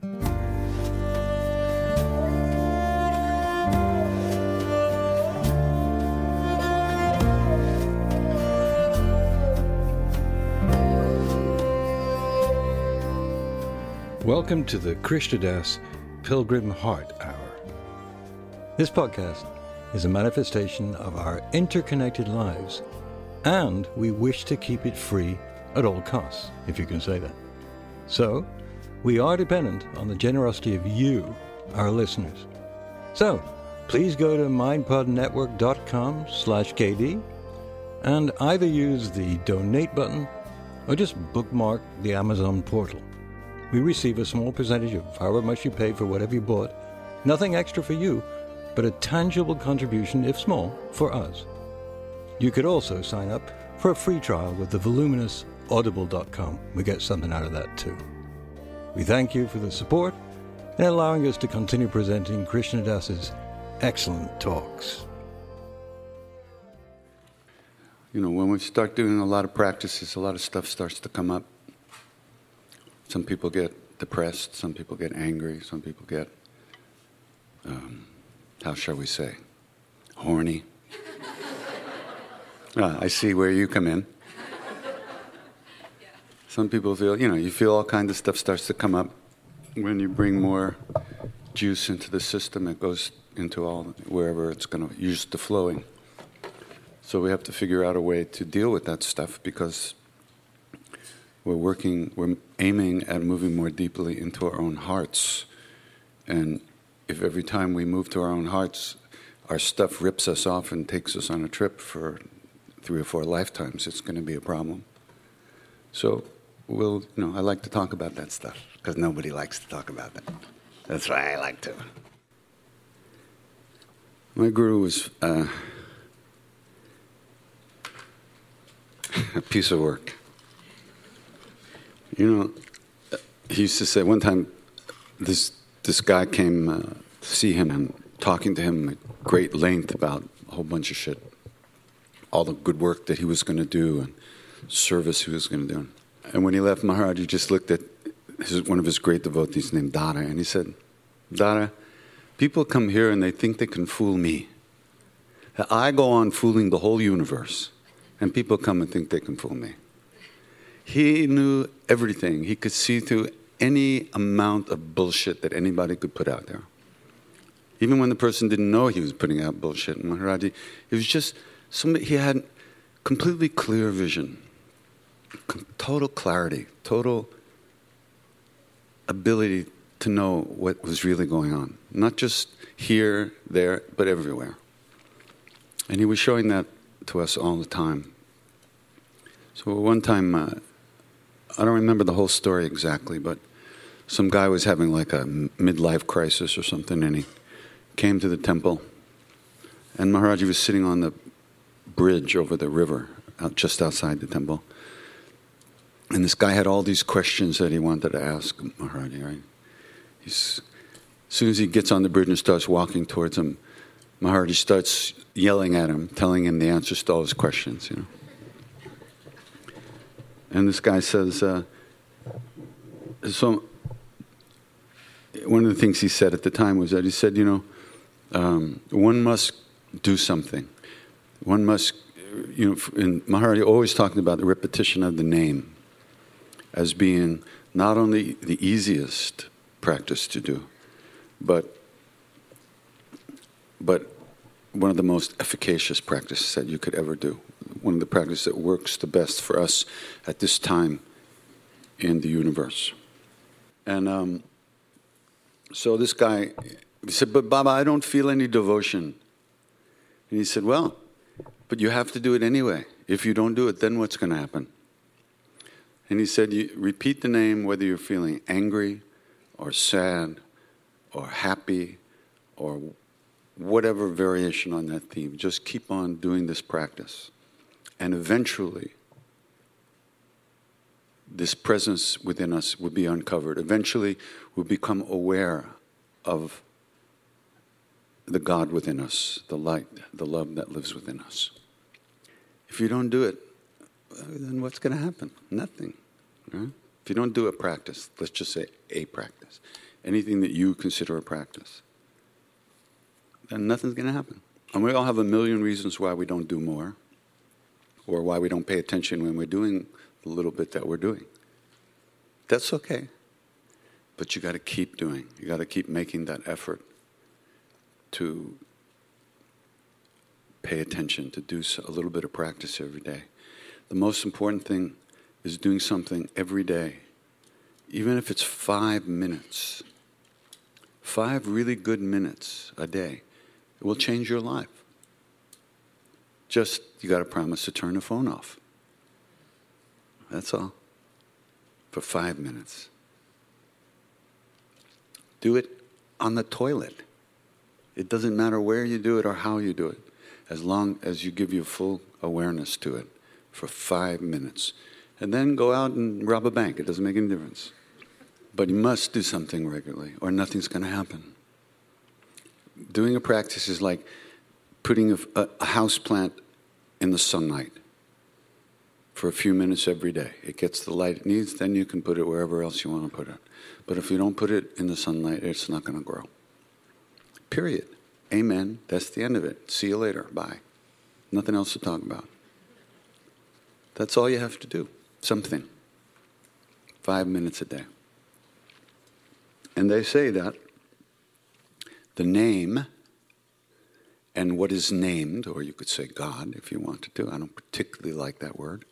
Welcome to the Krishna Das Pilgrim Heart Hour. This podcast is a manifestation of our interconnected lives, and we wish to keep it free at all costs, if you can say that. So, we are dependent on the generosity of you, our listeners. So, please go to mindpodnetwork.com slash KD and either use the donate button or just bookmark the Amazon portal. We receive a small percentage of however much you paid for whatever you bought. Nothing extra for you, but a tangible contribution, if small, for us. You could also sign up for a free trial with the voluminous audible.com. We get something out of that too. We thank you for the support and allowing us to continue presenting Krishna Das's excellent talks. You know, when we start doing a lot of practices, a lot of stuff starts to come up. Some people get depressed, some people get angry, some people get, um, how shall we say, horny. ah, I see where you come in. Some people feel, you know, you feel all kinds of stuff starts to come up when you bring more juice into the system. It goes into all wherever it's going to use the flowing. So we have to figure out a way to deal with that stuff because we're working, we're aiming at moving more deeply into our own hearts. And if every time we move to our own hearts, our stuff rips us off and takes us on a trip for three or four lifetimes, it's going to be a problem. So, we'll, you know, I like to talk about that stuff because nobody likes to talk about that. That's why I like to. My guru was uh, a piece of work. You know, he used to say one time this this guy came uh, to see him, and talking to him at great length about a whole bunch of shit, all the good work that he was going to do and service he was going to do. And when he left Maharaj, he just looked at his, one of his great devotees named Dada, and he said, Dada, people come here and they think they can fool me. I go on fooling the whole universe, and people come and think they can fool me. He knew everything. He could see through any amount of bullshit that anybody could put out there. Even when the person didn't know he was putting out bullshit, Maharaji, it was just somebody, he had completely clear vision, total clarity, total ability to know what was really going on. Not just here, there, but everywhere. And he was showing that to us all the time. So one time, uh, I don't remember the whole story exactly, but some guy was having like a midlife crisis or something, and he came to the temple. And Maharaji was sitting on the bridge over the river, out just outside the temple. And this guy had all these questions that he wanted to ask Maharaji, right? He's, as soon as he gets on the bridge and starts walking towards him, Maharaji starts yelling at him, telling him the answers to all his questions, you know. And this guy says, uh, so one of the things he said at the time was that he said, you know, um, one must do something. One must, you know, and Maharaji always talking about the repetition of the name as being not only the easiest practice to do, but but one of the most efficacious practices that you could ever do. One of the practices that works the best for us at this time in the universe. And um, so this guy he said, But Baba, I don't feel any devotion. And he said, Well, but you have to do it anyway. If you don't do it, then what's going to happen? And he said, Repeat the name whether you're feeling angry or sad or happy or whatever variation on that theme. Just keep on doing this practice. And eventually, this presence within us will be uncovered. Eventually, we'll become aware of the God within us, the light, the love that lives within us. If you don't do it, then what's going to happen? Nothing. Right? If you don't do a practice, let's just say a practice, anything that you consider a practice, then nothing's going to happen. And we all have a million reasons why we don't do more or why we don't pay attention when we're doing the little bit that we're doing. That's okay. But you got to keep doing. You got to keep making that effort to pay attention, to do a little bit of practice every day. The most important thing is doing something every day, even if it's five minutes. Five really good minutes a day. It will change your life. Just, you got to promise to turn the phone off. That's all. For five minutes. Do it on the toilet. It doesn't matter where you do it or how you do it, as long as you give your full awareness to it for five minutes. And then go out and rob a bank. It doesn't make any difference. But you must do something regularly, or nothing's going to happen. Doing a practice is like putting a, a, house plant in the sunlight for a few minutes every day. It gets the light it needs, then you can put it wherever else you want to put it. But if you don't put it in the sunlight, it's not going to grow. Period. Amen. That's the end of it. See you later. Bye. Nothing else to talk about. That's all you have to do. Something. Five minutes a day. And they say that the name and what is named, or you could say God if you wanted to, I don't particularly like that word,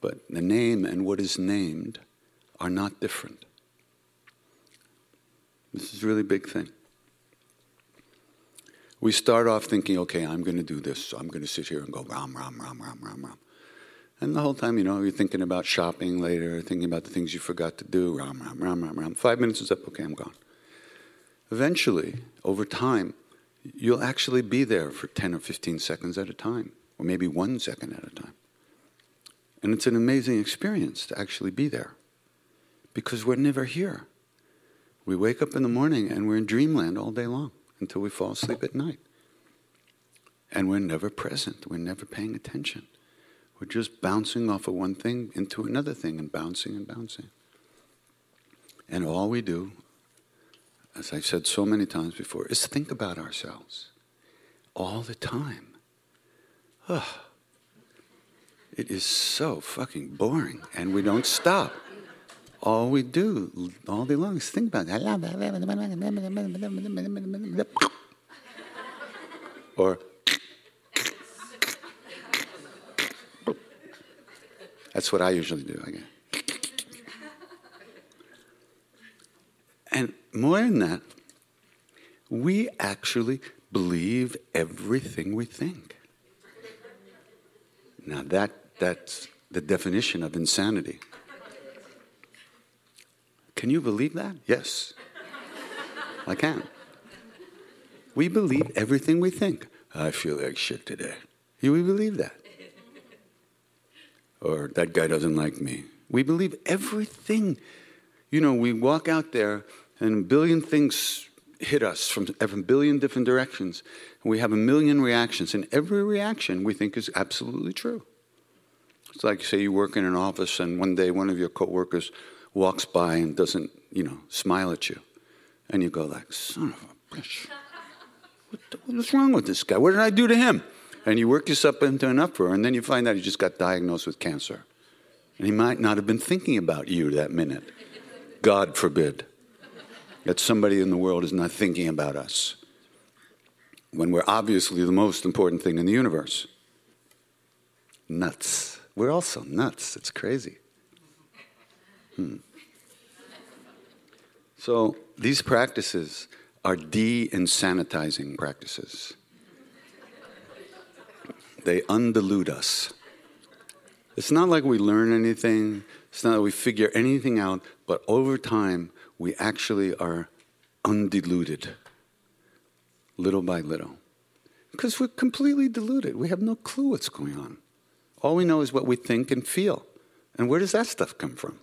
but the name and what is named are not different. This is a really big thing. We start off thinking, okay, I'm going to do this. So I'm going to sit here and go ram, ram, ram, ram, ram, ram. And the whole time, you know, you're thinking about shopping later, thinking about the things you forgot to do, ram, ram, ram, ram, ram. Five minutes is up, okay, I'm gone. Eventually, over time, you'll actually be there for 10 or 15 seconds at a time, or maybe one second at a time. And it's an amazing experience to actually be there because we're never here. We wake up in the morning and we're in dreamland all day long until we fall asleep at night. And we're never present, we're never paying attention. We're just bouncing off of one thing into another thing and bouncing and bouncing. And all we do, as I've said so many times before, is think about ourselves all the time. Ugh. It is so fucking boring, and we don't stop. All we do all day long is think about it. Or that's what I usually do. Again. And more than that, we actually believe everything we think. Now that that's the definition of insanity. Can you believe that? Yes. I can. We believe everything we think. I feel like shit today. You believe that. Or that guy doesn't like me. We believe everything. You know, we walk out there and a billion things hit us from a billion different directions. And we have a million reactions, and every reaction we think is absolutely true. It's like, say, you work in an office, and one day one of your coworkers walks by and doesn't, you know, smile at you. And you go like, son of a bitch. What the, what's wrong with this guy? What did I do to him? And you work yourself into an uproar, and then you find out he just got diagnosed with cancer. And he might not have been thinking about you that minute. God forbid that somebody in the world is not thinking about us when we're obviously the most important thing in the universe. Nuts. We're also nuts. It's crazy. Hmm. So these practices are de insanitizing practices. They undilute us. It's not like we learn anything, it's not that we figure anything out, but over time, we actually are undiluted, little by little. Because we're completely diluted. We have no clue what's going on. All we know is what we think and feel. And where does that stuff come from?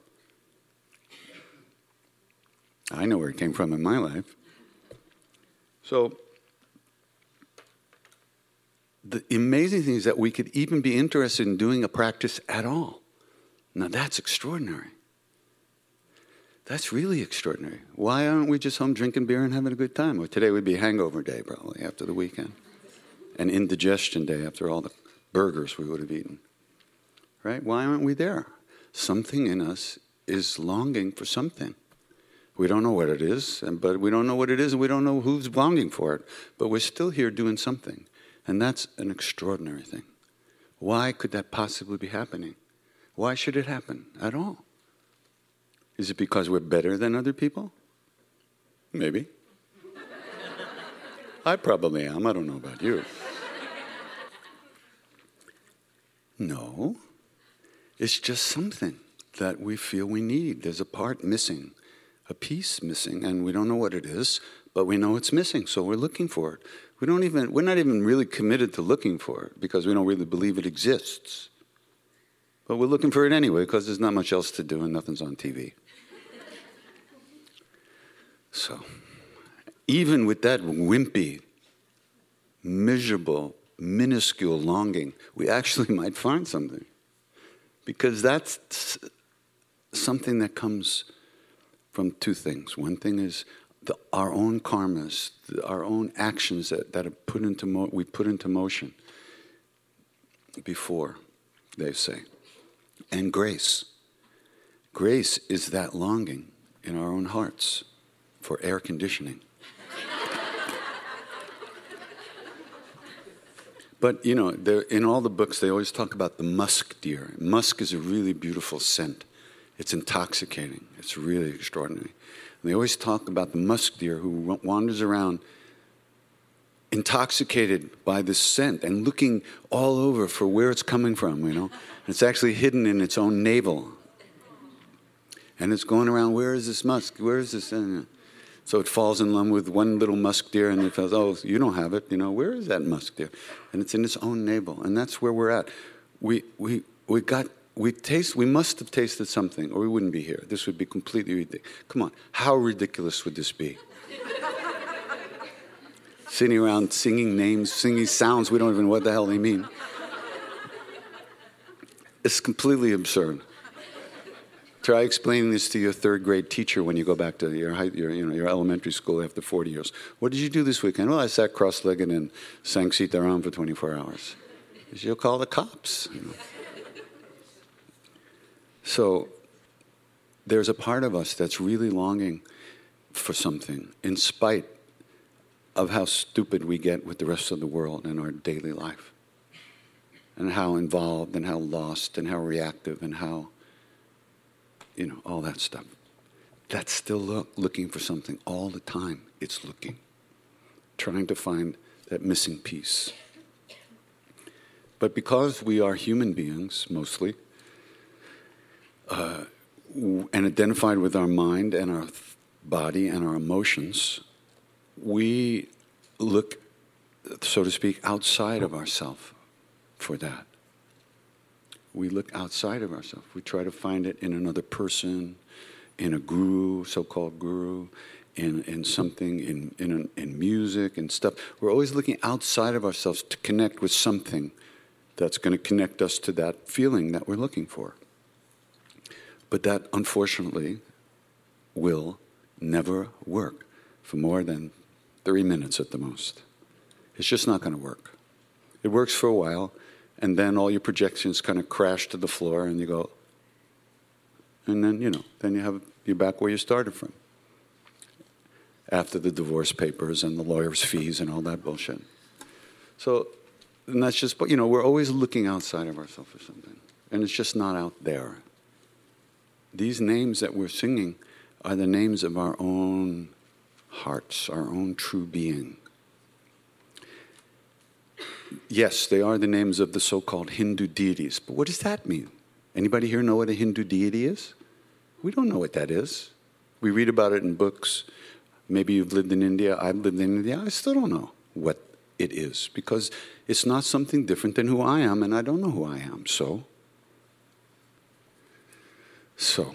I know where it came from in my life. So, the amazing thing is that we could even be interested in doing a practice at all. Now, that's extraordinary. That's really extraordinary. Why aren't we just home drinking beer and having a good time? Well, today would be hangover day, probably, after the weekend, and indigestion day after all the burgers we would have eaten right? Why aren't we there? Something in us is longing for something. We don't know what it is, but we don't know what it is, and we don't know who's longing for it. But we're still here doing something. And that's an extraordinary thing. Why could that possibly be happening? Why should it happen at all? Is it because we're better than other people? Maybe. I probably am. I don't know about you. No. It's just something that we feel we need. There's a part missing, a piece missing, and we don't know what it is, but we know it's missing, so we're looking for it. We don't even, we're not even really committed to looking for it because we don't really believe it exists. But we're looking for it anyway because there's not much else to do and nothing's on TV. so, even with that wimpy, miserable, minuscule longing, we actually might find something because that's something that comes from two things. One thing is the, our own karmas, our own actions that, that are put into mo- we put into motion before, they say. And grace. Grace is that longing in our own hearts for air conditioning. But you know, in all the books, they always talk about the musk deer. Musk is a really beautiful scent. It's intoxicating. It's really extraordinary. They always talk about the musk deer who wanders around intoxicated by this scent and looking all over for where it's coming from, you know. And it's actually hidden in its own navel. And it's going around, where is this musk? Where is this? Uh, so it falls in love with one little musk deer and it feels, oh, you don't have it. You know, where is that musk deer? And it's in its own navel. And that's where we're at. We, we, we got, we taste, we must have tasted something or we wouldn't be here. This would be completely ridiculous. Come on, how ridiculous would this be? sitting around singing names, singing sounds we don't even know what the hell they mean. It's completely absurd. Try explaining this to your third grade teacher when you go back to your, high, your, you know, your elementary school after 40 years. What did you do this weekend? Well, I sat cross legged and sang Sitaram for 24 hours. You'll call the cops. You know. So there's a part of us that's really longing for something in spite of how stupid we get with the rest of the world in our daily life and how involved and how lost and how reactive and how you know, all that stuff. That's still look, looking for something all the time. It's looking, trying to find that missing piece. But because we are human beings mostly, uh, and identified with our mind and our body and our emotions, we look, so to speak, outside of ourselves for that we look outside of ourselves. We try to find it in another person, in a guru, so called guru, in, in something, in, in, in music and stuff. We're always looking outside of ourselves to connect with something that's going to connect us to that feeling that we're looking for. But that, unfortunately, will never work for more than three minutes at the most. It's just not going to work. It works for a while, and then all your projections kind of crash to the floor and you go and then you know then you have you're back where you started from after the divorce papers and the lawyer's fees and all that bullshit so and that's just you know we're always looking outside of ourselves for something and it's just not out there these names that we're singing are the names of our own hearts our own true being yes, they are the names of the so-called Hindu deities. But what does that mean? Anybody here know what a Hindu deity is? We don't know what that is. We read about it in books. Maybe you've lived in India. I've lived in India. I still don't know what it is because it's not something different than who I am, and I don't know who I am. So, so,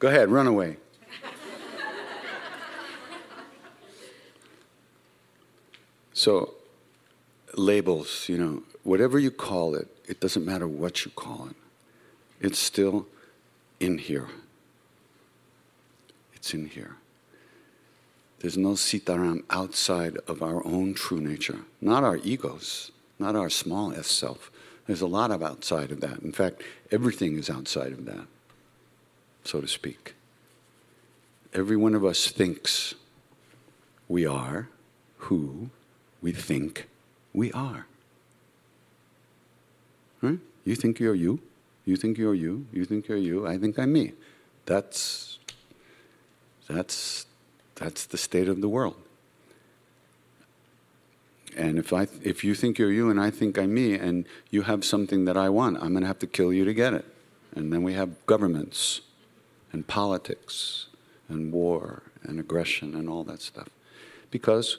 go ahead, run away. So, labels, you know, whatever you call it, it doesn't matter what you call it, it's still in here. It's in here. There's no sitaram outside of our own true nature, not our egos, not our small self. There's a lot of outside of that. In fact, everything is outside of that, so to speak. Every one of us thinks we are who we think we are. Right? You think you're you. You think you're you. You think you're you. I think I'm me. That's, that's, that's the state of the world. And if, I, if you think you're you and I think I'm me, and you have something that I want, I'm going to have to kill you to get it. And then we have governments and politics and war and aggression and all that stuff. Because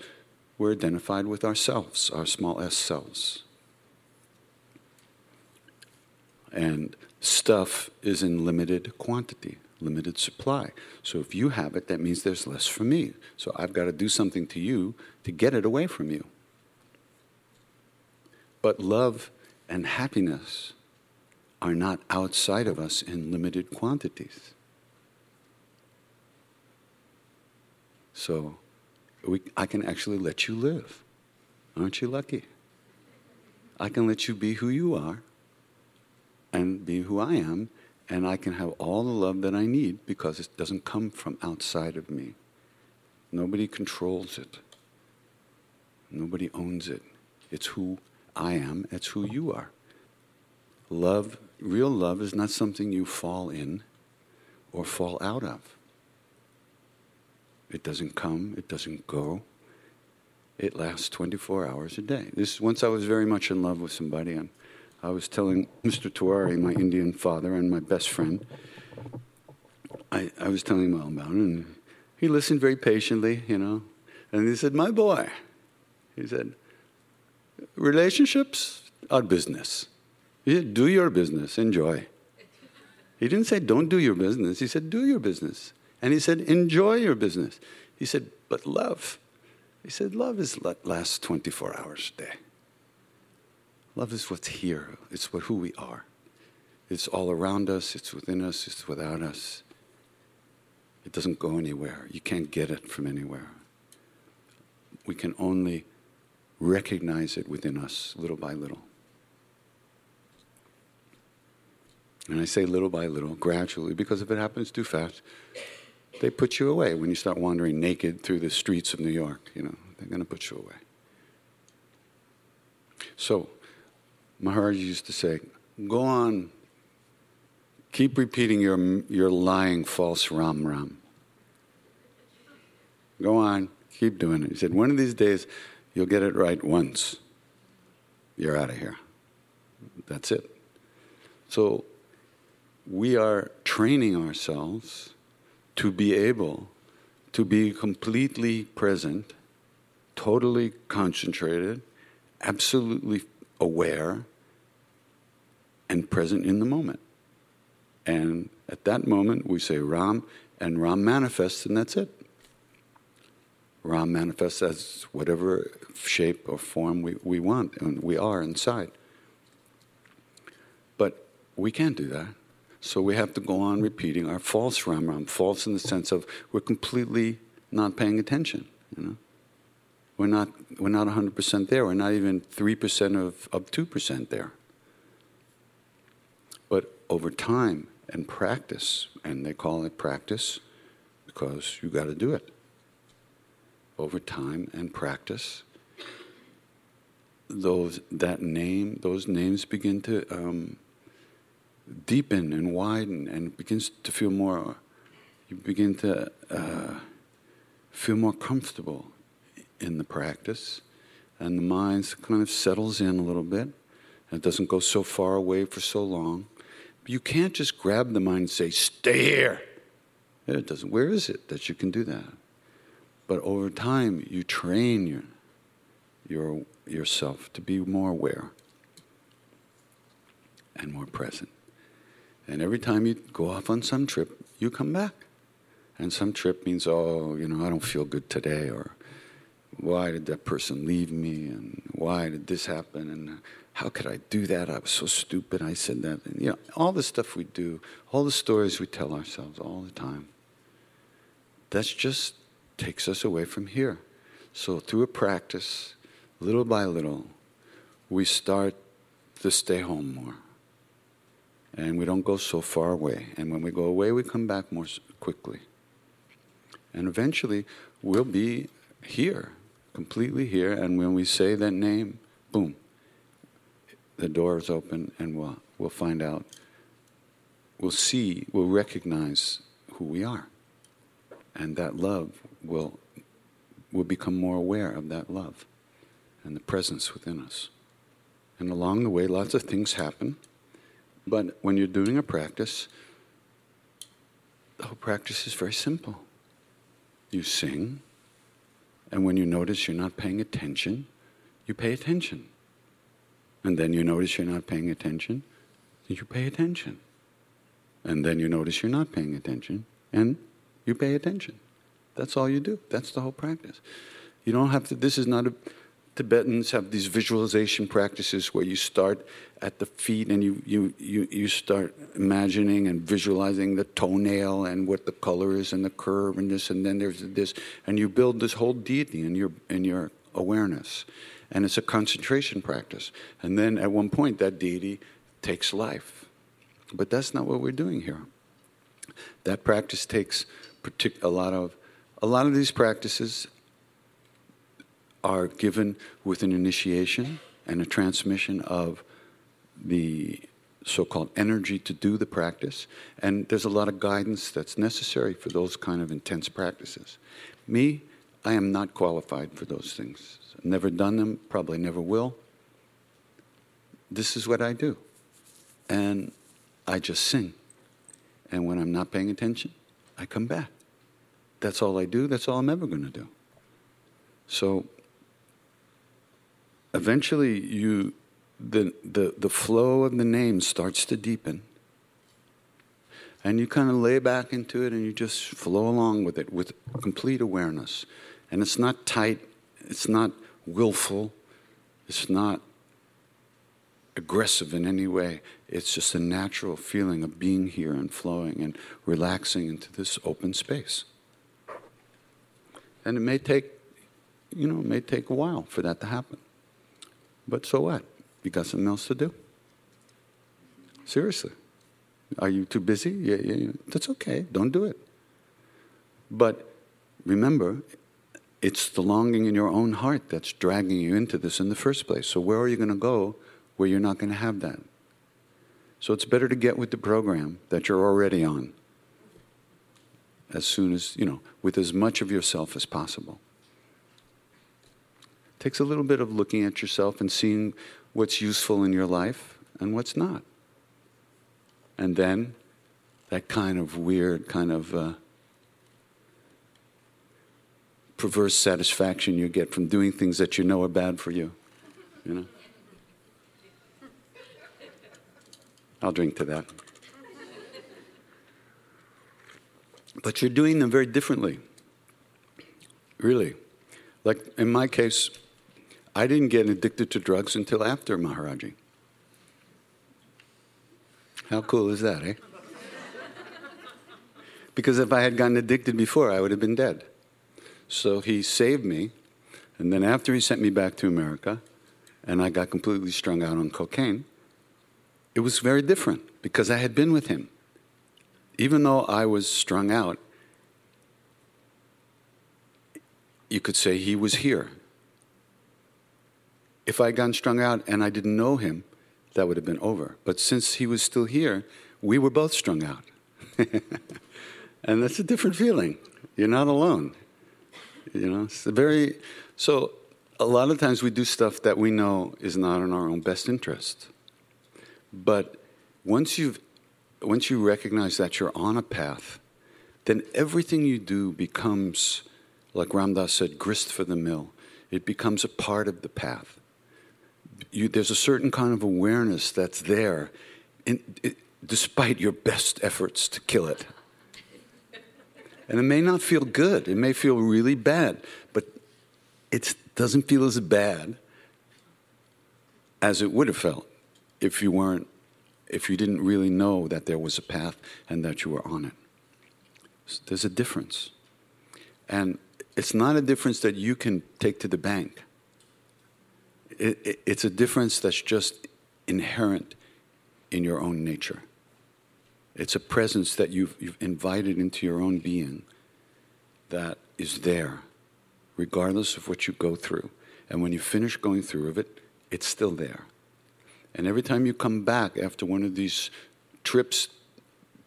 we're identified with ourselves, our small s selves. And stuff is in limited quantity, limited supply. So if you have it, that means there's less for me. So I've got to do something to you to get it away from you. But love and happiness are not outside of us in limited quantities. So we, I can actually let you live. Aren't you lucky? I can let you be who you are and be who I am, and I can have all the love that I need because it doesn't come from outside of me. Nobody controls it, nobody owns it. It's who I am, it's who you are. Love, real love, is not something you fall in or fall out of. It doesn't come, it doesn't go. It lasts 24 hours a day. This once I was very much in love with somebody, and I was telling Mr. Tiwari, my Indian father and my best friend, I, I was telling him all about it, and he listened very patiently, you know. And he said, My boy, he said, relationships are business. Do your business, enjoy. He didn't say, Don't do your business. He said, Do your business And he said, enjoy your business. He said, but love. He said, love is lasts 24 hours a day. Love is what's here. It's what who we are. It's all around us. It's within us. It's without us. It doesn't go anywhere. You can't get it from anywhere. We can only recognize it within us little by little. And I say little by little, gradually, because if it happens too fast, they put you away when you start wandering naked through the streets of New York. You know, they're going to put you away. So, Maharaj used to say, go on, keep repeating your, your lying, false Ram Ram. Go on, keep doing it. He said, one of these days, you'll get it right once. You're out of here. That's it. So, we are training ourselves to be able to be completely present, totally concentrated, absolutely aware, and present in the moment. And at that moment, we say Ram, and Ram manifests, and that's it. Ram manifests as whatever shape or form we, we want, and we are inside. But we can't do that. So we have to go on repeating our false Ram Ram, false in the sense of we're completely not paying attention. You know? We're not, we're not 100% there. We're not even 3% of, of 2% there. But over time and practice, and they call it practice because you got to do it. Over time and practice, those that name, those names begin to um, deepen and widen and begins to feel more, you begin to uh, feel more comfortable in the practice. And the mind kind of settles in a little bit. And it doesn't go so far away for so long. You can't just grab the mind and say, stay here. It doesn't. Where is it that you can do that? But over time, you train your, your, yourself to be more aware and more present. And every time you go off on some trip, you come back. And some trip means, oh, you know, I don't feel good today, or why did that person leave me, and why did this happen, and how could I do that? I was so stupid. I said that. And, you know, all the stuff we do, all the stories we tell ourselves all the time. that's just takes us away from here. So through a practice, little by little, we start to stay home more and we don't go so far away. And when we go away, we come back more quickly. And eventually, we'll be here, completely here. And when we say that name, boom, the door is open, and we'll, we'll find out, we'll see, we'll recognize who we are. And that love will, will become more aware of that love and the presence within us. And along the way, lots of things happen. But when you're doing a practice, the whole practice is very simple. You sing, and when you notice you're not paying attention, you pay attention. And then you notice you're not paying attention, you pay attention. And then you notice you're not paying attention, and you pay attention. That's all you do. That's the whole practice. You don't have to, this is not a, Tibetans have these visualization practices where you start at the feet and you, you, you, you start imagining and visualizing the toenail and what the color is and the curve and this and then there's this and you build this whole deity in your in your awareness. And it's a concentration practice. And then at one point that deity takes life. But that's not what we're doing here. That practice takes partic- a lot of a lot of these practices are given with an initiation and a transmission of the so called energy to do the practice. And there's a lot of guidance that's necessary for those kind of intense practices. Me, I am not qualified for those things. I've never done them, probably never will. This is what I do. And I just sing. And when I'm not paying attention, I come back. That's all I do, that's all I'm ever going to do. So eventually you the, the, the flow of the name starts to deepen. And you kind of lay back into it and you just flow along with it with complete awareness. And it's not tight, it's not willful, it's not aggressive in any way. It's just a natural feeling of being here and flowing and relaxing into this open space. And it may take, you know, it may take a while for that to happen. But so what? You got something else to do? Seriously. Are you too busy? Yeah, yeah, yeah. That's okay. Don't do it. But remember, it's the longing in your own heart that's dragging you into this in the first place. So, where are you going to go where you're not going to have that? So, it's better to get with the program that you're already on as soon as, you know, with as much of yourself as possible. It takes a little bit of looking at yourself and seeing what's useful in your life and what's not. And then that kind of weird, kind of uh, perverse satisfaction you get from doing things that you know are bad for you. You know? I'll drink to that. But you're doing them very differently. Really. Like in my case, I didn't get addicted to drugs until after Maharaji. How cool is that, eh? Because if I had gotten addicted before, I would have been dead. So he saved me. And then after he sent me back to America, and I got completely strung out on cocaine, it was very different because I had been with him. Even though I was strung out, you could say he was here. If I had gotten strung out and I didn't know him, that would have been over. But since he was still here, we were both strung out. and that's a different feeling. You're not alone. You know, it's a very. So, a lot of times we do stuff that we know is not in our own best interest. But once you've once you recognize that you're on a path, then everything you do becomes, like Ram Dass said, grist for the mill. It becomes a part of the path. You, there's a certain kind of awareness that's there, in, it, despite your best efforts to kill it. And it may not feel good, it may feel really bad, but it doesn't feel as bad as it would have felt if you weren't, if you didn't really know that there was a path and that you were on it. So there's a difference. And it's not a difference that you can take to the bank. It, it, it's a difference that's just inherent in your own nature. It's a presence that you've, you've invited into your own being that is there, regardless of what you go through. And when you finish going through of it, it's still there. And every time you come back after one of these trips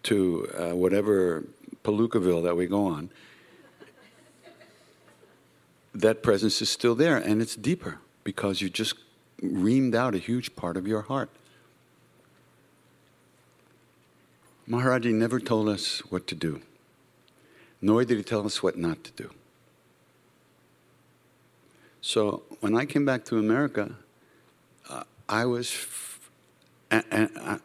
to uh, whatever Palookaville that we go on, that presence is still there and it's deeper because you just reamed out a huge part of your heart. Maharaji never told us what to do, nor did he tell us what not to do. So when I came back to America, I was, f- and, and, uh,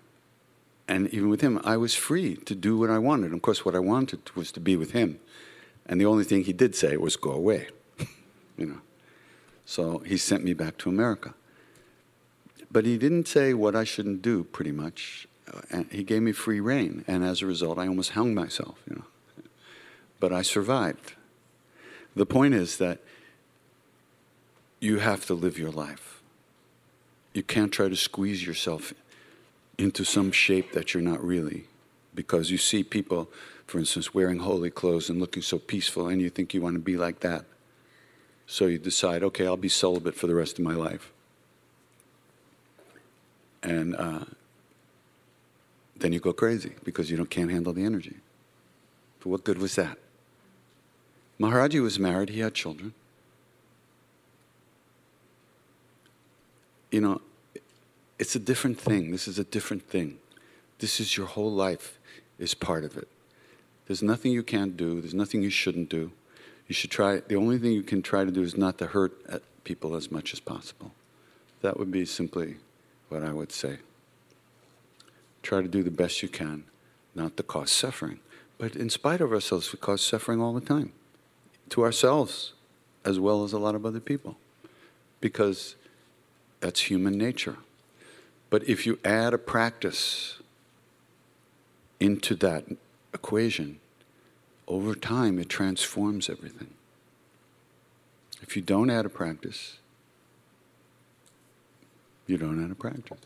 and, even with him, I was free to do what I wanted. And of course, what I wanted was to be with him. And the only thing he did say was, go away. you know. So he sent me back to America. But he didn't say what I shouldn't do, pretty much and he gave me free rein, and as a result, I almost hung myself, you know. But I survived. The point is that you have to live your life. You can't try to squeeze yourself into some shape that you're not really, because you see people, for instance, wearing holy clothes and looking so peaceful, and you think you want to be like that. So you decide, okay, I'll be celibate for the rest of my life. And uh, then you go crazy because you don't, can't handle the energy. But what good was that? Maharaji was married, he had children. You know, it's a different thing. This is a different thing. This is your whole life, is part of it. There's nothing you can't do, there's nothing you shouldn't do. You should try, the only thing you can try to do is not to hurt people as much as possible. That would be simply what I would say. Try to do the best you can not to cause suffering. But in spite of ourselves, we cause suffering all the time to ourselves as well as a lot of other people because that's human nature. But if you add a practice into that equation, over time it transforms everything. If you don't add a practice, you don't add a practice.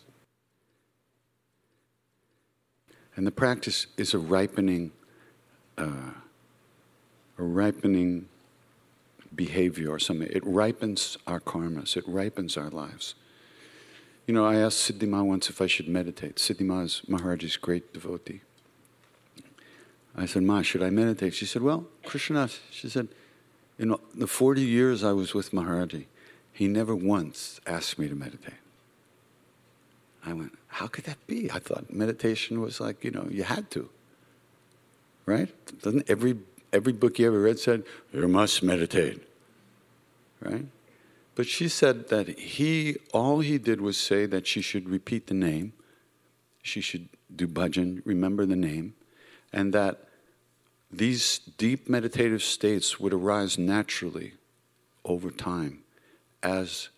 And the practice is a ripening, uh, a ripening behavior or something. It ripens our karmas. It ripens our lives. You know, I asked Siddhima once if I should meditate. Siddhima is Maharaj's great devotee. I said, Ma, should I meditate? She said, Well, Krishna, she said, in the 40 years I was with Maharaji, he never once asked me to meditate. I went, How could that be? I thought meditation was like, you know, you had to. Right? Doesn't every every book you ever read said, You must meditate. Right? But she said that he all he did was say that she should repeat the name, she should do bhajan, remember the name, and that these deep meditative states would arise naturally over time as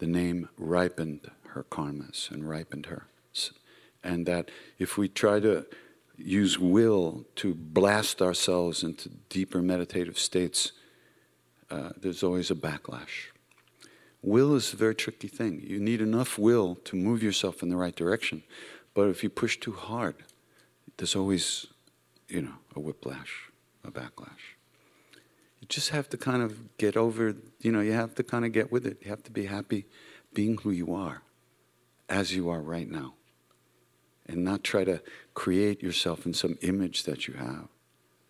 the name ripened her karmas and ripened her. And that if we try to use will to blast ourselves into deeper meditative states, uh, there's always a backlash. Will is a very tricky thing. You need enough will to move yourself in the right direction. But if you push too hard, there's always, you know, a whiplash, a backlash. You just have to kind of get over, you know, you have to kind of get with it. You have to be happy being who you are as you are right now. And not try to create yourself in some image that you have.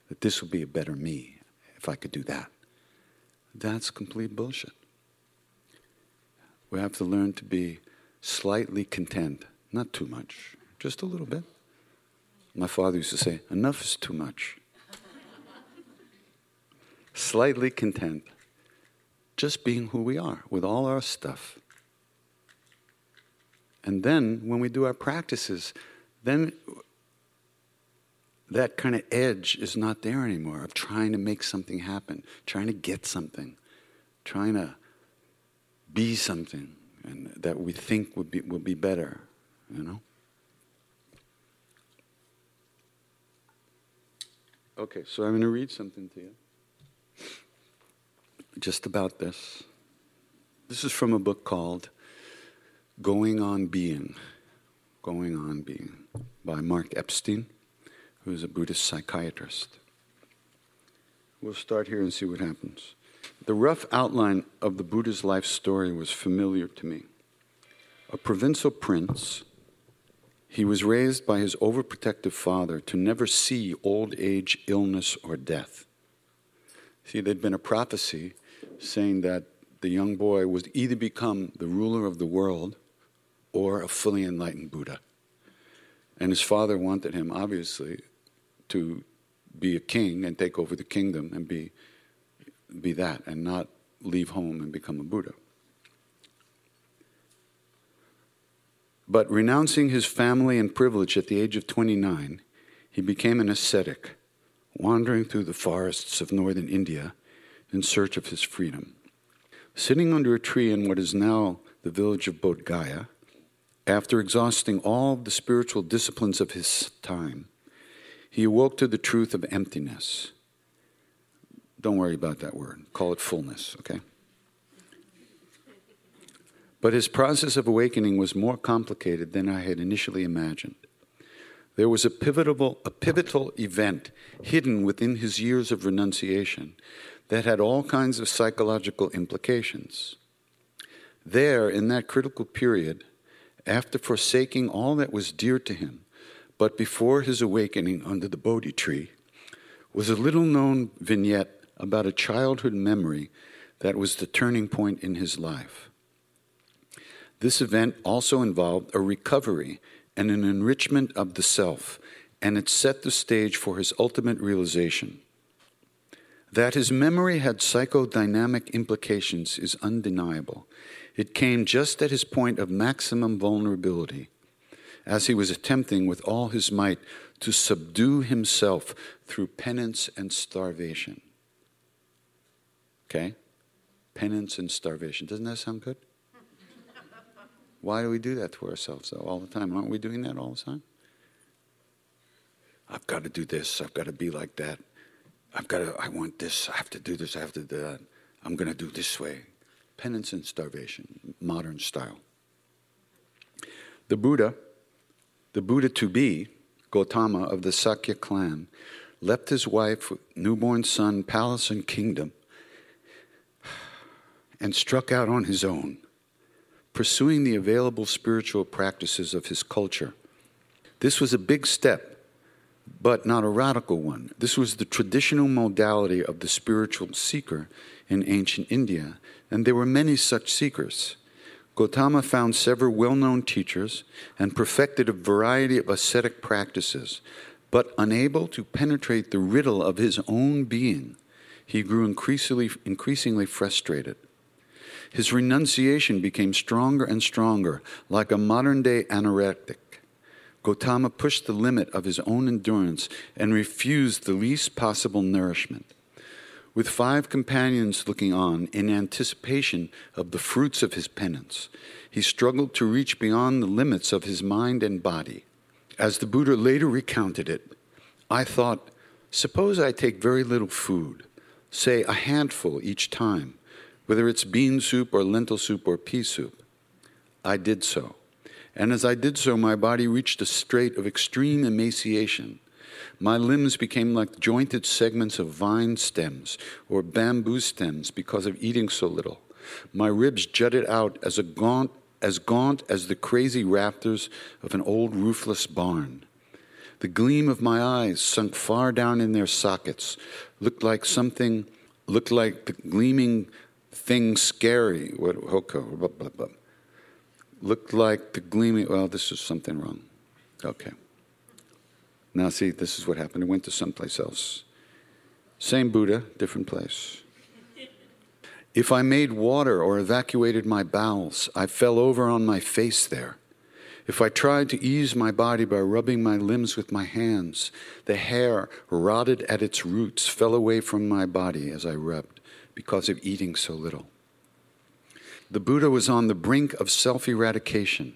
That this would be a better me if I could do that. That's complete bullshit. We have to learn to be slightly content, not too much, just a little bit. My father used to say, enough is too much. slightly content, just being who we are with all our stuff. And then when we do our practices, then that kind of edge is not there anymore of trying to make something happen, trying to get something, trying to be something and that we think would be, will be better, you know? Okay, so I'm going to read something to you just about this. This is from a book called Going on Being, Going on Being, by Mark Epstein, who is a Buddhist psychiatrist. We'll start here and see what happens. The rough outline of the Buddha's life story was familiar to me. A provincial prince, he was raised by his overprotective father to never see old age, illness, or death. See, there'd been a prophecy saying that the young boy would either become the ruler of the world or a fully enlightened Buddha. And his father wanted him, obviously, to be a king and take over the kingdom and be, be that and not leave home and become a Buddha. But renouncing his family and privilege at the age of 29, he became an ascetic, wandering through the forests of northern India in search of his freedom. Sitting under a tree in what is now the village of Bodh Gaya, after exhausting all the spiritual disciplines of his time, he awoke to the truth of emptiness. Don't worry about that word, call it fullness, okay? But his process of awakening was more complicated than I had initially imagined. There was a pivotal, a pivotal event hidden within his years of renunciation that had all kinds of psychological implications. There, in that critical period, after forsaking all that was dear to him, but before his awakening under the Bodhi tree, was a little known vignette about a childhood memory that was the turning point in his life. This event also involved a recovery and an enrichment of the self, and it set the stage for his ultimate realization. That his memory had psychodynamic implications is undeniable. It came just at his point of maximum vulnerability, as he was attempting with all his might to subdue himself through penance and starvation. Okay? Penance and starvation. Doesn't that sound good? Why do we do that to ourselves, though, all the time? Aren't we doing that all the time? I've got to do this. I've got to be like that. I've got to, I want this. I have to do this. I have to do that. I'm going to do this way. Penance and starvation, modern style. The Buddha, the Buddha to be, Gautama of the Sakya clan, left his wife, newborn son, palace, and kingdom, and struck out on his own, pursuing the available spiritual practices of his culture. This was a big step but not a radical one. This was the traditional modality of the spiritual seeker in ancient India, and there were many such seekers. Gautama found several well known teachers and perfected a variety of ascetic practices, but unable to penetrate the riddle of his own being, he grew increasingly, increasingly frustrated. His renunciation became stronger and stronger, like a modern day anorectic. Gautama pushed the limit of his own endurance and refused the least possible nourishment. With five companions looking on in anticipation of the fruits of his penance, he struggled to reach beyond the limits of his mind and body. As the Buddha later recounted it, I thought, suppose I take very little food, say a handful each time, whether it's bean soup or lentil soup or pea soup. I did so and as I did so, my body reached a strait of extreme emaciation. My limbs became like jointed segments of vine stems or bamboo stems because of eating so little. My ribs jutted out as, gaunt, as gaunt as the crazy rafters of an old roofless barn. The gleam of my eyes, sunk far down in their sockets, looked like something, looked like the gleaming thing scary. What, hoko, blah, blah, blah looked like the gleaming. Well, this is something wrong. Okay. Now, see, this is what happened. It went to someplace else. Same Buddha, different place. If I made water or evacuated my bowels, I fell over on my face there. If I tried to ease my body by rubbing my limbs with my hands, the hair, rotted at its roots, fell away from my body as I rubbed because of eating so little. The Buddha was on the brink of self eradication.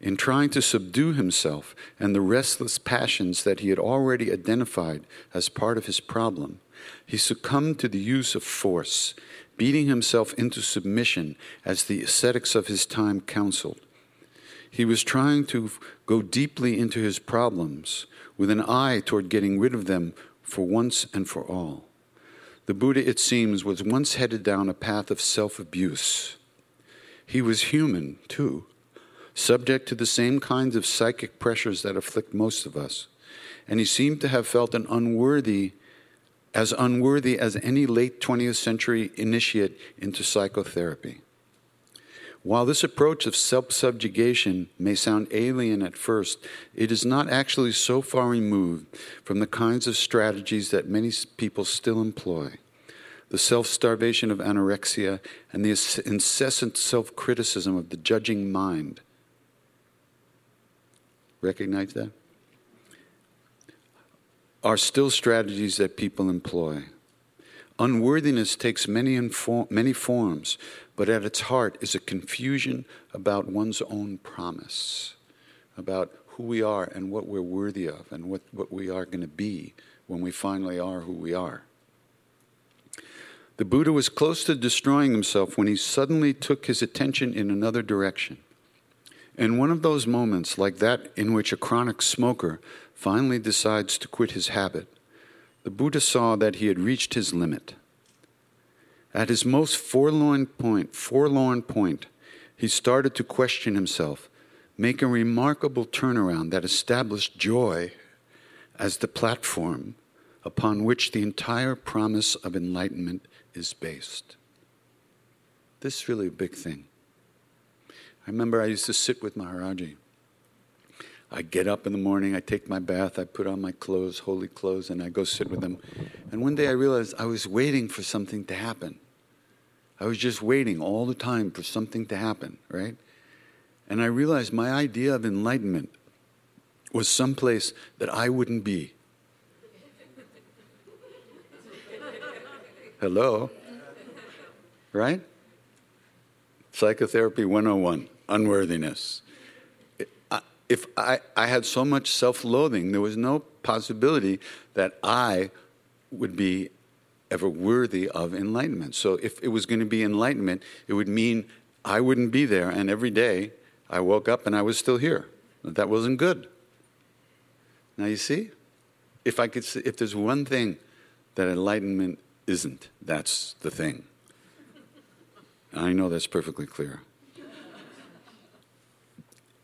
In trying to subdue himself and the restless passions that he had already identified as part of his problem, he succumbed to the use of force, beating himself into submission as the ascetics of his time counseled. He was trying to go deeply into his problems with an eye toward getting rid of them for once and for all. The Buddha, it seems, was once headed down a path of self abuse. He was human, too, subject to the same kinds of psychic pressures that afflict most of us. And he seemed to have felt an unworthy, as unworthy as any late 20th century initiate into psychotherapy. While this approach of self subjugation may sound alien at first, it is not actually so far removed from the kinds of strategies that many people still employ the self starvation of anorexia, and the incessant self criticism of the judging mind. Recognize that? Are still strategies that people employ. Unworthiness takes many, many forms, but at its heart is a confusion about one's own promise, about who we are and what we're worthy of, and what, what we are going to be when we finally are who we are. The Buddha was close to destroying himself when he suddenly took his attention in another direction. In one of those moments, like that in which a chronic smoker finally decides to quit his habit, the Buddha saw that he had reached his limit. At his most forlorn point, forlorn point, he started to question himself, make a remarkable turnaround that established joy as the platform upon which the entire promise of enlightenment is based. This is really a big thing. I remember I used to sit with Maharaji. I get up in the morning, I take my bath, I put on my clothes, holy clothes, and I go sit with them. And one day I realized I was waiting for something to happen. I was just waiting all the time for something to happen, right? And I realized my idea of enlightenment was someplace that I wouldn't be. Hello? Right? Psychotherapy 101 unworthiness. If I, I had so much self loathing, there was no possibility that I would be ever worthy of enlightenment. So if it was going to be enlightenment, it would mean I wouldn't be there, and every day I woke up and I was still here. That wasn't good. Now you see, if I could, if there's one thing that enlightenment isn't, that's the thing. I know that's perfectly clear.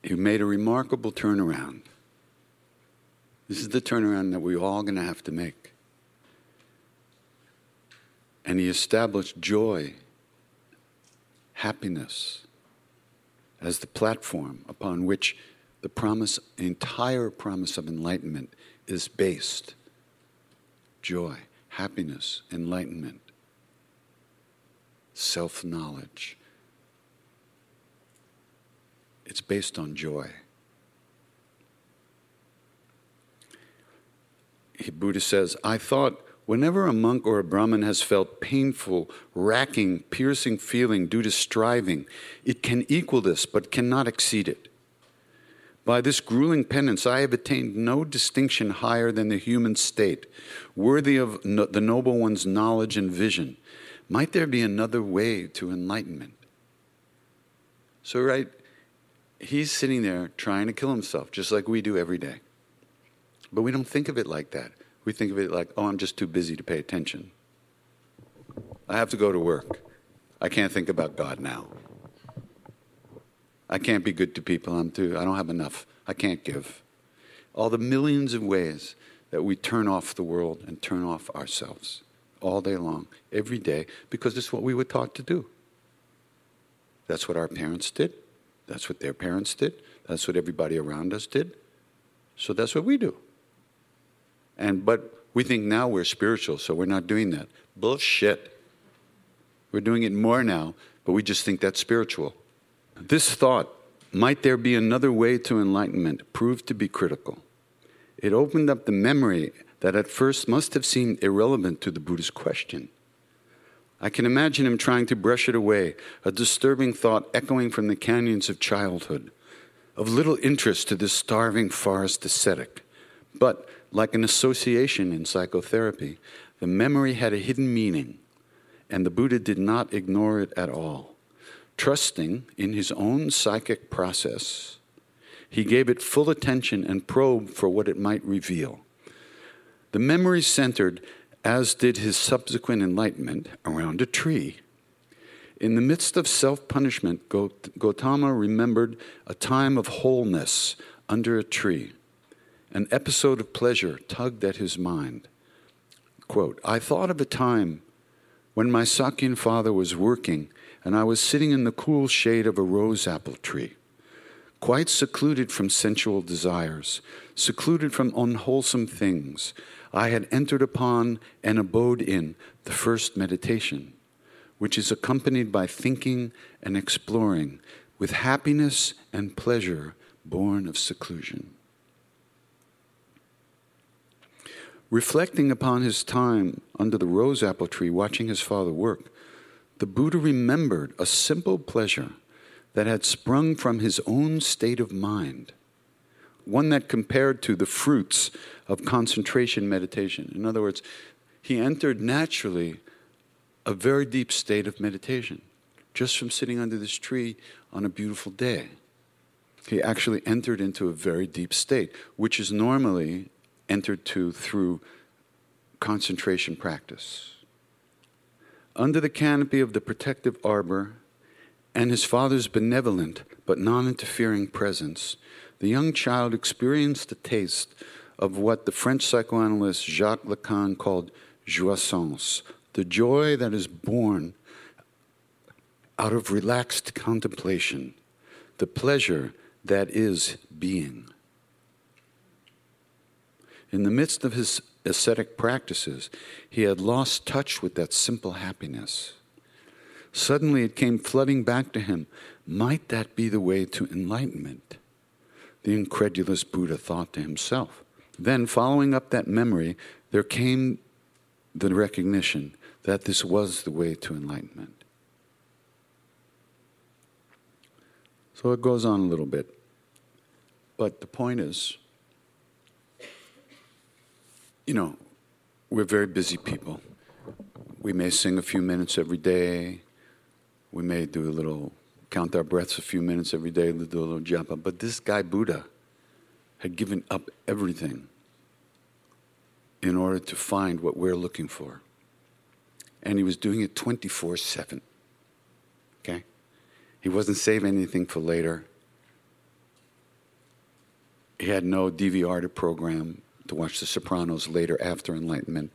You made a remarkable turnaround. This is the turnaround that we're all going to have to make. And he established joy, happiness, as the platform upon which the promise, entire promise of enlightenment is based. Joy, happiness, enlightenment, self knowledge. It's based on joy. Buddha says, I thought whenever a monk or a Brahmin has felt painful, racking, piercing feeling due to striving, it can equal this but cannot exceed it. By this grueling penance, I have attained no distinction higher than the human state, worthy of no, the noble one's knowledge and vision. Might there be another way to enlightenment? So, right, he's sitting there trying to kill himself, just like we do every day. But we don't think of it like that. We think of it like, oh, I'm just too busy to pay attention. I have to go to work. I can't think about God now. I can't be good to people. I'm too, I don't have enough. I can't give. All the millions of ways that we turn off the world and turn off ourselves all day long, every day, because it's what we were taught to do. That's what our parents did. That's what their parents did. That's what everybody around us did. So that's what we do. And but we think now we're spiritual, so we're not doing that. Bullshit. We're doing it more now, but we just think that's spiritual. This thought, might there be another way to enlightenment, proved to be critical. It opened up the memory that at first must have seemed irrelevant to the Buddhist question. I can imagine him trying to brush it away, a disturbing thought echoing from the canyons of childhood, of little interest to this starving forest ascetic. But, like an association in psychotherapy, the memory had a hidden meaning, and the Buddha did not ignore it at all. Trusting in his own psychic process, he gave it full attention and probed for what it might reveal. The memory centered as did his subsequent enlightenment, around a tree. In the midst of self punishment, Gautama remembered a time of wholeness under a tree. An episode of pleasure tugged at his mind. Quote, I thought of a time when my Sakyan father was working and I was sitting in the cool shade of a rose apple tree, quite secluded from sensual desires, secluded from unwholesome things, I had entered upon and abode in the first meditation, which is accompanied by thinking and exploring with happiness and pleasure born of seclusion. Reflecting upon his time under the rose apple tree watching his father work, the Buddha remembered a simple pleasure that had sprung from his own state of mind one that compared to the fruits of concentration meditation. In other words, he entered naturally a very deep state of meditation just from sitting under this tree on a beautiful day. He actually entered into a very deep state, which is normally entered to through concentration practice. Under the canopy of the protective arbor and his father's benevolent but non interfering presence, the young child experienced a taste of what the French psychoanalyst Jacques Lacan called jouissance, the joy that is born out of relaxed contemplation, the pleasure that is being. In the midst of his ascetic practices, he had lost touch with that simple happiness. Suddenly it came flooding back to him might that be the way to enlightenment? the incredulous Buddha thought to himself. Then, following up that memory, there came the recognition that this was the way to enlightenment. So it goes on a little bit. But the point is, you know, we're very busy people. We may sing a few minutes every day. We may do a little, count our breaths a few minutes every day, do a little japa. But this guy, Buddha, had given up everything in order to find what we're looking for. And he was doing it 24 7. Okay? He wasn't saving anything for later. He had no DVR to program to watch The Sopranos later after Enlightenment.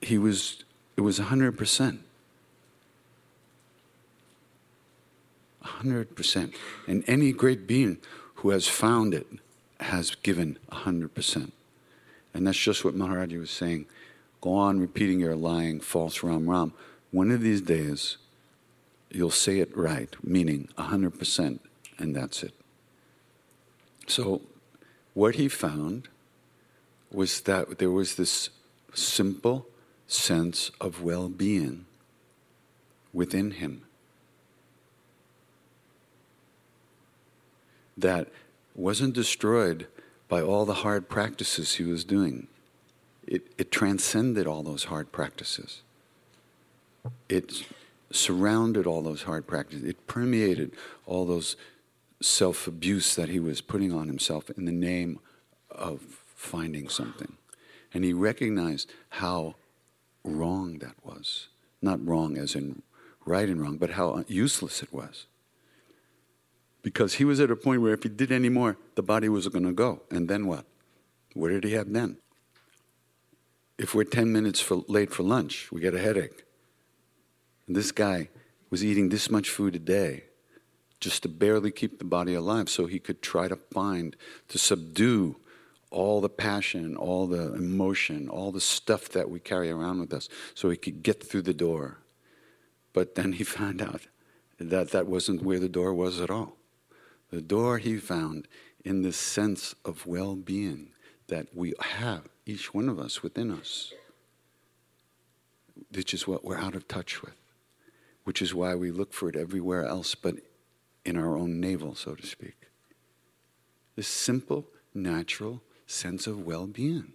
He was, it was 100%. 100%. And any great being who has found it has given 100%. And that's just what Maharaji was saying. Go on repeating your lying, false Ram Ram. One of these days, you'll say it right, meaning 100%, and that's it. So, what he found was that there was this simple sense of well being within him that wasn't destroyed by all the hard practices he was doing. It, it transcended all those hard practices. It surrounded all those hard practices. It permeated all those self abuse that he was putting on himself in the name of finding something. And he recognized how wrong that was. Not wrong as in right and wrong, but how useless it was because he was at a point where if he did any more, the body was going to go. And then what? What did he have then? If we're 10 minutes for, late for lunch, we get a headache. And this guy was eating this much food a day just to barely keep the body alive so he could try to find, to subdue all the passion, all the emotion, all the stuff that we carry around with us so he could get through the door. But then he found out that that wasn't where the door was at all. The door he found in this sense of well being that we have, each one of us within us, which is what we're out of touch with, which is why we look for it everywhere else but in our own navel, so to speak. This simple, natural sense of well being.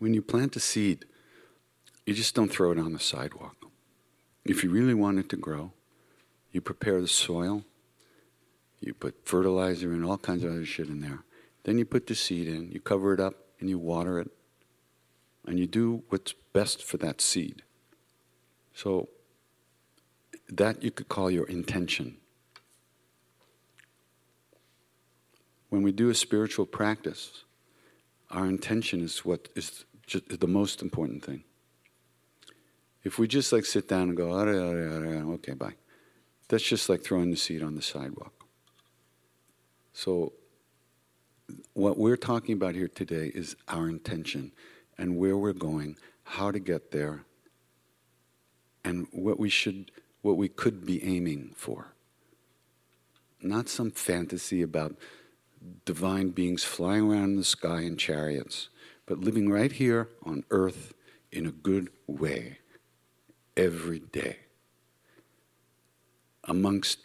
When you plant a seed, you just don't throw it on the sidewalk. If you really want it to grow, you prepare the soil, you put fertilizer and all kinds of other shit in there. Then you put the seed in, you cover it up, and you water it, and you do what's best for that seed. So, that you could call your intention. When we do a spiritual practice, our intention is what is the most important thing. If we just like sit down and go, okay, bye, that's just like throwing the seed on the sidewalk. So, what we're talking about here today is our intention and where we're going, how to get there, and what we should, what we could be aiming for. Not some fantasy about divine beings flying around in the sky in chariots, but living right here on earth in a good way every day amongst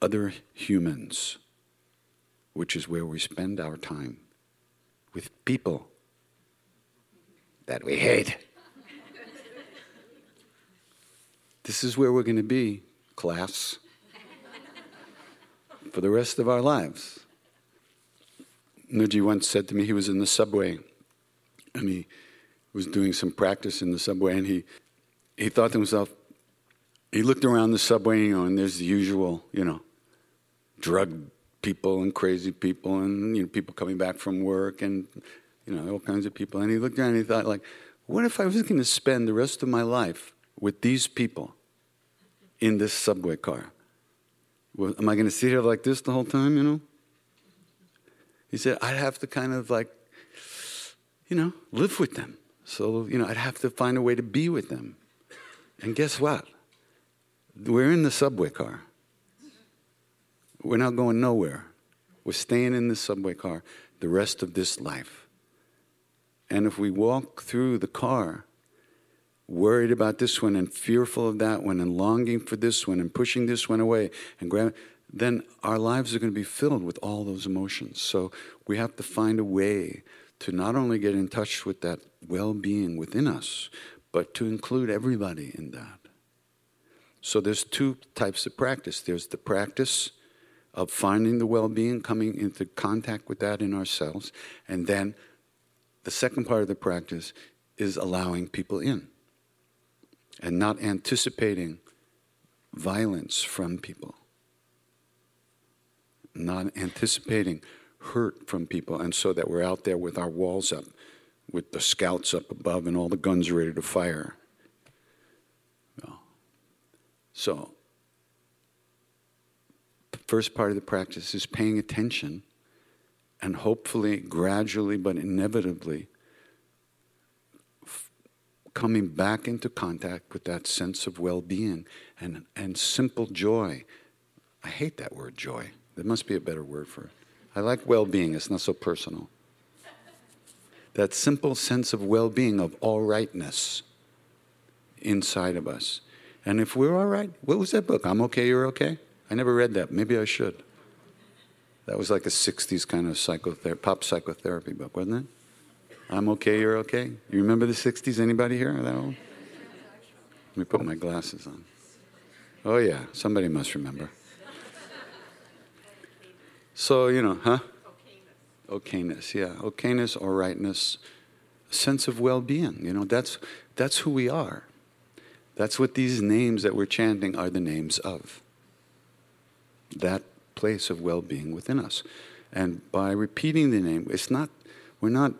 other humans, which is where we spend our time with people that we hate. this is where we're going to be, class, for the rest of our lives. Nuji once said to me he was in the subway and he was doing some practice in the subway and he he thought to himself, he looked around the subway, you know, and there's the usual, you know, drug people and crazy people and you know people coming back from work and you know all kinds of people. And he looked around and he thought, like, what if I was going to spend the rest of my life with these people in this subway car? Well, am I going to sit here like this the whole time? You know? He said, I'd have to kind of like, you know, live with them. So you know, I'd have to find a way to be with them. And guess what? we're in the subway car. We're not going nowhere. We're staying in the subway car the rest of this life. And if we walk through the car worried about this one and fearful of that one and longing for this one and pushing this one away and then our lives are going to be filled with all those emotions. So we have to find a way to not only get in touch with that well being within us, but to include everybody in that. So there's two types of practice. There's the practice of finding the well being, coming into contact with that in ourselves, and then the second part of the practice is allowing people in and not anticipating violence from people, not anticipating hurt from people, and so that we're out there with our walls up, with the scouts up above, and all the guns ready to fire. So, the first part of the practice is paying attention and hopefully, gradually, but inevitably, coming back into contact with that sense of well being and, and simple joy. I hate that word, joy. There must be a better word for it. I like well being, it's not so personal. That simple sense of well being, of all rightness inside of us. And if we're all right, what was that book? I'm okay, you're okay? I never read that. Maybe I should. That was like a 60s kind of psychother- pop psychotherapy book, wasn't it? I'm okay, you're okay. You remember the 60s? Anybody here? That old? Let me put my glasses on. Oh, yeah, somebody must remember. So, you know, huh? Okayness, yeah. Okayness, all rightness, sense of well being. You know, that's, that's who we are. That's what these names that we're chanting are the names of. That place of well being within us. And by repeating the name, it's not, we're not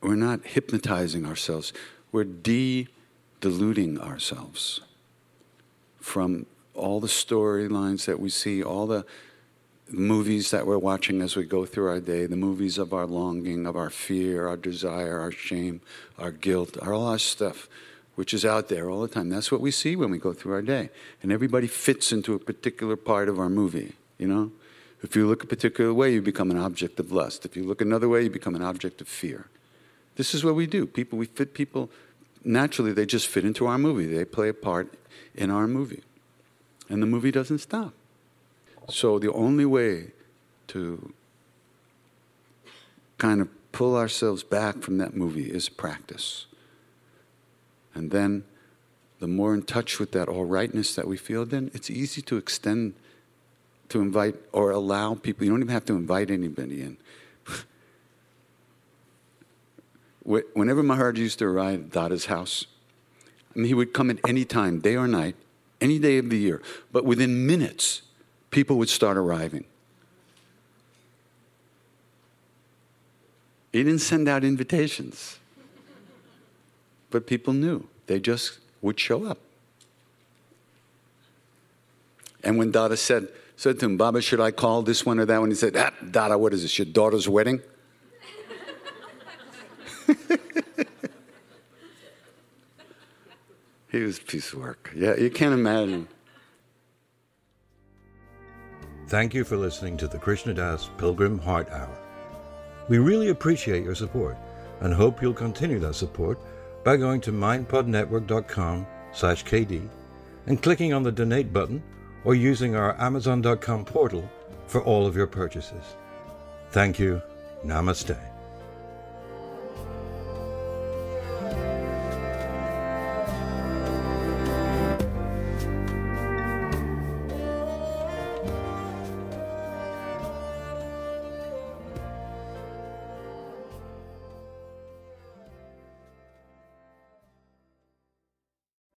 we're not hypnotizing ourselves, we're de diluting ourselves from all the storylines that we see, all the movies that we're watching as we go through our day, the movies of our longing, of our fear, our desire, our shame, our guilt, all our stuff, which is out there all the time. That's what we see when we go through our day. And everybody fits into a particular part of our movie, you know? If you look a particular way, you become an object of lust. If you look another way, you become an object of fear. This is what we do. People, we fit people naturally. They just fit into our movie. They play a part in our movie, and the movie doesn't stop. So the only way to kind of pull ourselves back from that movie is practice. And then the more in touch with that all rightness that we feel, then it's easy to extend, to invite or allow people. You don't even have to invite anybody in whenever Maharaj used to arrive at Dada's house, I mean, he would come at any time, day or night, any day of the year. But within minutes, people would start arriving. He didn't send out invitations, but people knew. They just would show up. And when Dada said, said to him, Baba, should I call this one or that one? He said, ah, Dada, what is this, your daughter's wedding? he was a piece of work. Yeah, you can't imagine. Thank you for listening to the Krishna Das Pilgrim Heart Hour. We really appreciate your support and hope you'll continue that support by going to mindpodnetwork.com slash KD and clicking on the donate button or using our amazon.com portal for all of your purchases. Thank you. Namaste.